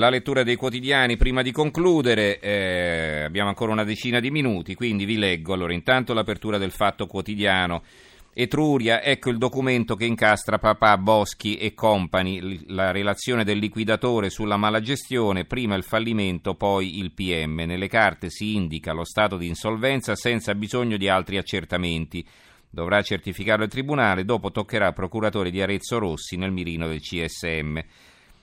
La lettura dei quotidiani prima di concludere, eh, abbiamo ancora una decina di minuti, quindi vi leggo. Allora, intanto l'apertura del fatto quotidiano. Etruria, ecco il documento che incastra papà, Boschi e compagni, la relazione del liquidatore sulla malagestione, prima il fallimento, poi il PM. Nelle carte si indica lo stato di insolvenza senza bisogno di altri accertamenti. Dovrà certificarlo il Tribunale, dopo toccherà al procuratore di Arezzo Rossi nel mirino del CSM.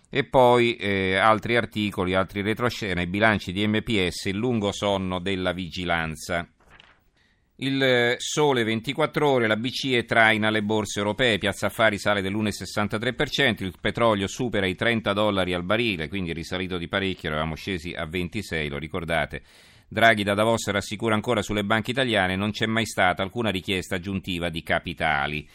E poi eh, altri articoli, altri retroscena, i bilanci di MPS, il lungo sonno della vigilanza. Il eh, sole 24 ore, la BCE traina le borse europee, Piazza Affari sale dell'1,63%, il petrolio supera i 30 dollari al barile, quindi risalito di parecchio, eravamo scesi a 26, lo ricordate. Draghi da Davos rassicura ancora sulle banche italiane, non c'è mai stata alcuna richiesta aggiuntiva di capitali.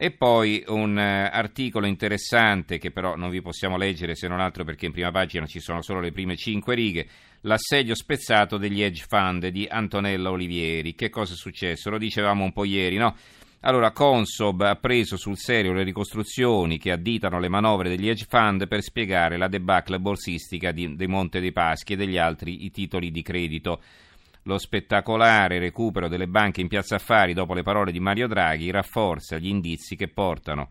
E poi un uh, articolo interessante che però non vi possiamo leggere se non altro perché in prima pagina ci sono solo le prime cinque righe. L'assedio spezzato degli hedge fund di Antonella Olivieri. Che cosa è successo? Lo dicevamo un po' ieri, no? Allora, Consob ha preso sul serio le ricostruzioni che additano le manovre degli hedge fund per spiegare la debacle borsistica di, di Monte dei Paschi e degli altri titoli di credito lo spettacolare recupero delle banche in piazza affari dopo le parole di Mario Draghi rafforza gli indizi che portano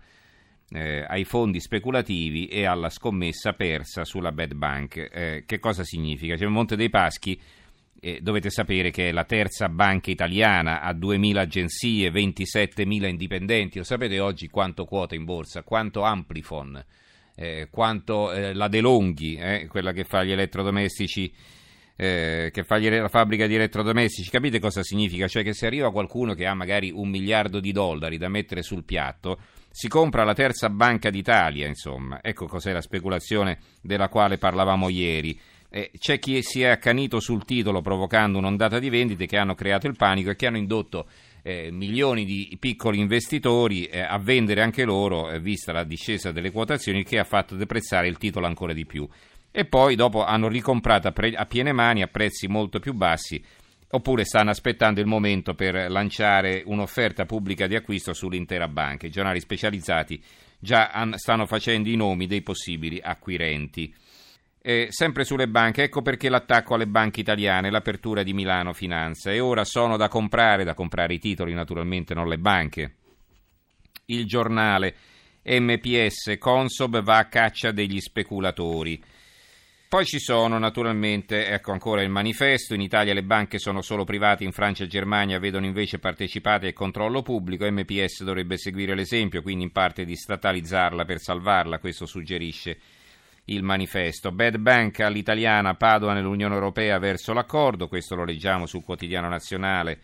eh, ai fondi speculativi e alla scommessa persa sulla bad bank. Eh, che cosa significa? Cioè, Monte dei Paschi eh, dovete sapere che è la terza banca italiana, ha 2.000 agenzie, 27.000 indipendenti. Lo sapete oggi quanto quota in borsa, quanto Amplifon, eh, quanto eh, la De Longhi, eh, quella che fa gli elettrodomestici eh, che fa la fabbrica di elettrodomestici, capite cosa significa? Cioè che se arriva qualcuno che ha magari un miliardo di dollari da mettere sul piatto, si compra la terza banca d'Italia, insomma. Ecco cos'è la speculazione della quale parlavamo ieri. Eh, c'è chi si è accanito sul titolo provocando un'ondata di vendite che hanno creato il panico e che hanno indotto eh, milioni di piccoli investitori eh, a vendere anche loro, eh, vista la discesa delle quotazioni, che ha fatto deprezzare il titolo ancora di più e poi dopo hanno ricomprato a, piene mani a prezzi molto più bassi oppure stanno aspettando il momento per lanciare un'offerta pubblica di acquisto sull'intera banca. I giornali specializzati già an- stanno facendo i nomi dei possibili acquirenti. E sempre sulle banche, ecco perché l'attacco alle banche italiane, l'apertura di Milano Finanza. E ora sono da comprare, da comprare i titoli naturalmente, non le banche. Il giornale MPS Consob va a caccia degli speculatori. Poi ci sono naturalmente, ecco ancora il manifesto, in Italia le banche sono solo private, in Francia e Germania vedono invece partecipate al controllo pubblico, MPS dovrebbe seguire l'esempio, quindi in parte di statalizzarla per salvarla, questo suggerisce il manifesto. Bad Bank all'italiana, Padova nell'Unione Europea verso l'accordo, questo lo leggiamo sul quotidiano nazionale,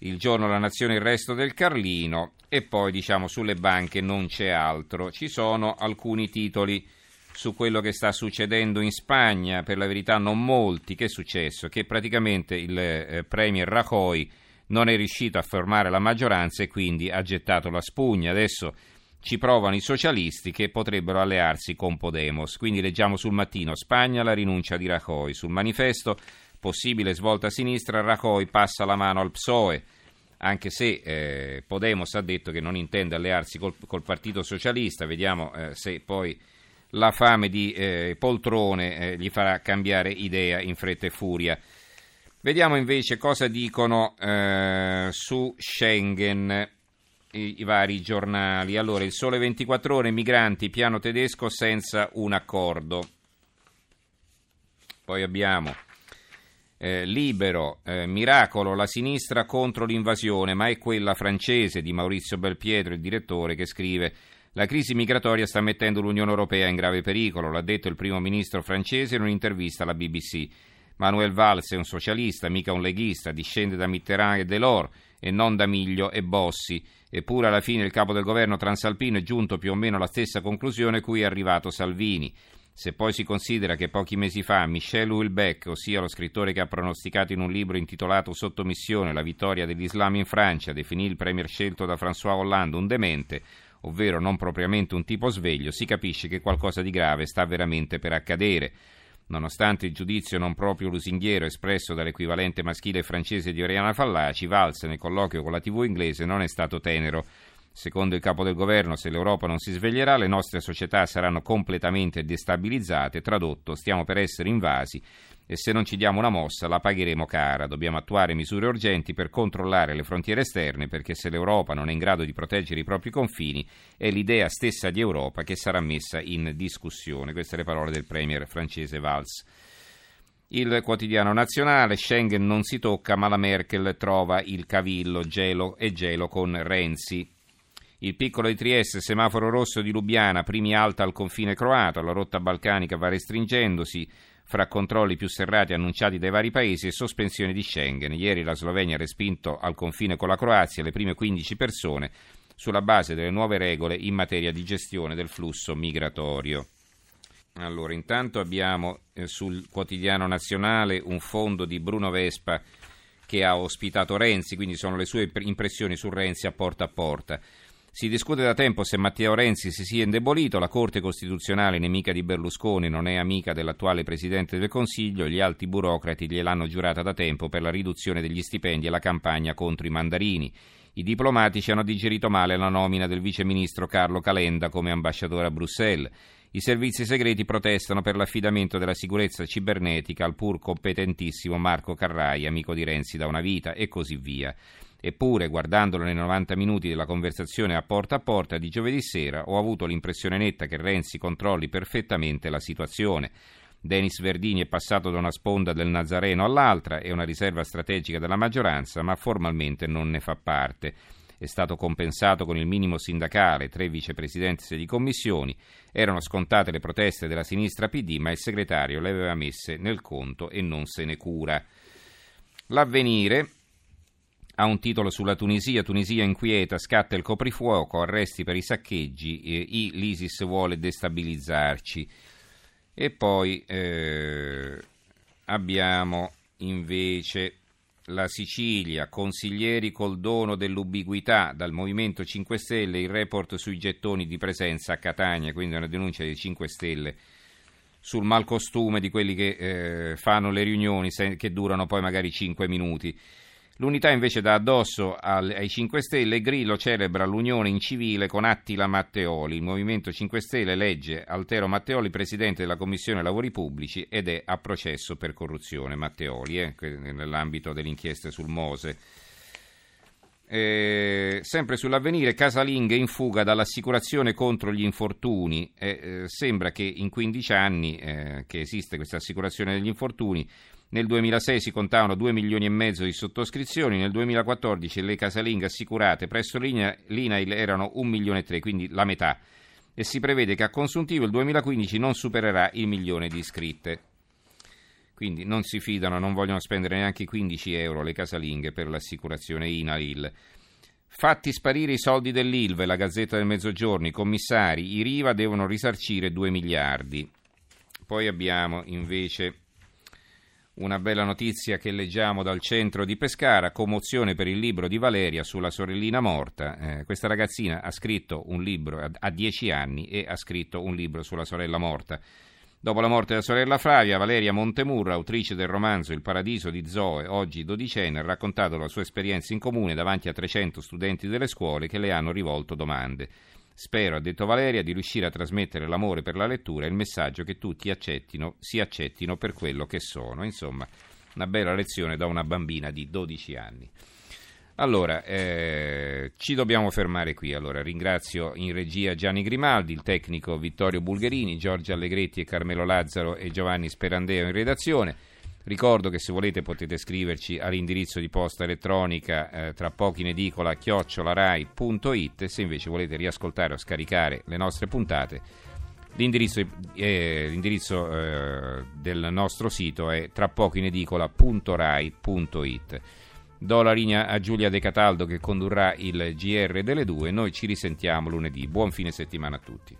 il giorno La Nazione il resto del Carlino. E poi diciamo sulle banche non c'è altro, ci sono alcuni titoli su quello che sta succedendo in Spagna, per la verità non molti. Che è successo? Che praticamente il eh, Premier Rajoy non è riuscito a formare la maggioranza e quindi ha gettato la spugna. Adesso ci provano i socialisti che potrebbero allearsi con Podemos. Quindi leggiamo sul mattino Spagna la rinuncia di Rajoy. Sul manifesto possibile svolta a sinistra, Rajoy passa la mano al PSOE. Anche se eh, Podemos ha detto che non intende allearsi col, col Partito Socialista, vediamo eh, se poi la fame di eh, poltrone eh, gli farà cambiare idea in fretta e furia. Vediamo invece cosa dicono eh, su Schengen i, i, vari giornali. Allora, il Sole 24 Ore, migranti, piano tedesco senza un accordo. Poi abbiamo eh, Libero, eh, Miracolo, la sinistra contro l'invasione, ma è quella francese di Maurizio Belpietro, il direttore, che scrive la crisi migratoria sta mettendo l'Unione Europea in grave pericolo, l'ha detto il primo ministro francese in un'intervista alla BBC. Manuel Valls è un socialista, mica un leghista, discende da Mitterrand e Delors e non da Miglio e Bossi. Eppure alla fine il capo del governo transalpino è giunto più o meno alla stessa conclusione cui è arrivato Salvini. Se poi si considera che pochi mesi fa Michel Houellebecq, ossia lo scrittore che ha pronosticato in un libro intitolato Sottomissione la vittoria dell'Islam in Francia, definì il premier scelto da François Hollande un demente, ovvero non propriamente un tipo sveglio, si capisce che qualcosa di grave sta veramente per accadere. Nonostante il giudizio non proprio lusinghiero espresso dall'equivalente maschile francese di Oriana Fallaci, Valls nel colloquio con la TV inglese non è stato tenero. Secondo il capo del governo, se l'Europa non si sveglierà, le nostre società saranno completamente destabilizzate. Tradotto, stiamo per essere invasi e se non ci diamo una mossa la pagheremo cara. Dobbiamo attuare misure urgenti per controllare le frontiere esterne perché se l'Europa non è in grado di proteggere i propri confini è l'idea stessa di Europa che sarà messa in discussione. Queste le parole del premier francese Valls. Il quotidiano nazionale, Schengen non si tocca ma la Merkel trova il cavillo gelo e gelo con Renzi. Il piccolo di Trieste, semaforo rosso di Lubiana, primi alta al confine croato, la rotta balcanica va restringendosi fra controlli più serrati annunciati dai vari paesi e sospensione di Schengen. Ieri la Slovenia ha respinto al confine con la Croazia le prime 15 persone sulla base delle nuove regole in materia di gestione del flusso migratorio. Allora, intanto abbiamo eh, sul quotidiano nazionale un fondo di Bruno Vespa che ha ospitato Renzi, quindi sono le sue impressioni su Renzi a porta a porta. Si discute da tempo se Matteo Renzi si sia indebolito, la Corte Costituzionale, nemica di Berlusconi, non è amica dell'attuale Presidente del Consiglio, gli alti burocrati gliel'hanno giurata da tempo per la riduzione degli stipendi e la campagna contro i mandarini. I diplomatici hanno digerito male la nomina del vice ministro Carlo Calenda come ambasciatore a Bruxelles. I servizi segreti protestano per l'affidamento della sicurezza cibernetica al pur competentissimo Marco Carrai, amico di Renzi da una vita, e così via. Eppure, guardandolo nei 90 minuti della conversazione a porta a porta di giovedì sera, ho avuto l'impressione netta che Renzi controlli perfettamente la situazione. Denis Verdini è passato da una sponda del Nazareno all'altra, è una riserva strategica della maggioranza, ma formalmente non ne fa parte. È stato compensato con il minimo sindacale, tre vicepresidenze di commissioni. Erano scontate le proteste della sinistra PD, ma il segretario le aveva messe nel conto e non se ne cura. L'avvenire ha un titolo sulla Tunisia, Tunisia inquieta, scatta il coprifuoco, arresti per i saccheggi, eh, l'ISIS vuole destabilizzarci. E poi eh, abbiamo invece la Sicilia, consiglieri col dono dell'ubiquità, dal Movimento 5 Stelle il report sui gettoni di presenza a Catania, quindi una denuncia dei 5 Stelle sul malcostume di quelli che eh, fanno le riunioni che durano poi magari 5 minuti. L'unità invece dà addosso ai 5 Stelle e Grillo celebra l'unione in civile con Attila Matteoli. Il Movimento 5 Stelle legge Altero Matteoli presidente della Commissione Lavori Pubblici ed è a processo per corruzione. Matteoli, eh, nell'ambito delle inchieste sul Mose. Eh, sempre sull'avvenire, casalinghe in fuga dall'assicurazione contro gli infortuni. Eh, eh, sembra che in 15 anni eh, che esiste questa assicurazione degli infortuni, nel 2006 si contavano 2 milioni e mezzo di sottoscrizioni, nel 2014 le casalinghe assicurate presso l'INAIL erano 1 milione e 3, quindi la metà. E si prevede che a consuntivo il 2015 non supererà il milione di iscritte. Quindi non si fidano, non vogliono spendere neanche 15 euro le casalinghe per l'assicurazione INAIL. Fatti sparire i soldi dell'ILVE, la Gazzetta del Mezzogiorno, i commissari, i Riva devono risarcire 2 miliardi. Poi abbiamo invece una bella notizia che leggiamo dal centro di Pescara, commozione per il libro di Valeria sulla sorellina morta. Eh, questa ragazzina ha scritto un libro a 10 anni e ha scritto un libro sulla sorella morta. Dopo la morte della sorella Flavia, Valeria Montemurra, autrice del romanzo Il paradiso di Zoe, oggi dodicenne, ha raccontato la sua esperienza in comune davanti a 300 studenti delle scuole che le hanno rivolto domande. Spero, ha detto Valeria, di riuscire a trasmettere l'amore per la lettura e il messaggio che tutti accettino, si accettino per quello che sono. Insomma, una bella lezione da una bambina di 12 anni. Allora, eh, ci dobbiamo fermare qui. Allora, ringrazio in regia Gianni Grimaldi, il tecnico Vittorio Bulgherini, Giorgio Allegretti e Carmelo Lazzaro e Giovanni Sperandeo in redazione. Ricordo che se volete potete scriverci all'indirizzo di posta elettronica eh, tra pochi in edicola chiocciolarai.it se invece volete riascoltare o scaricare le nostre puntate l'indirizzo, eh, l'indirizzo eh, del nostro sito è tra pochi in edicola.rai.it Do la linea a Giulia De Cataldo che condurrà il GR delle due. Noi ci risentiamo lunedì. Buon fine settimana a tutti.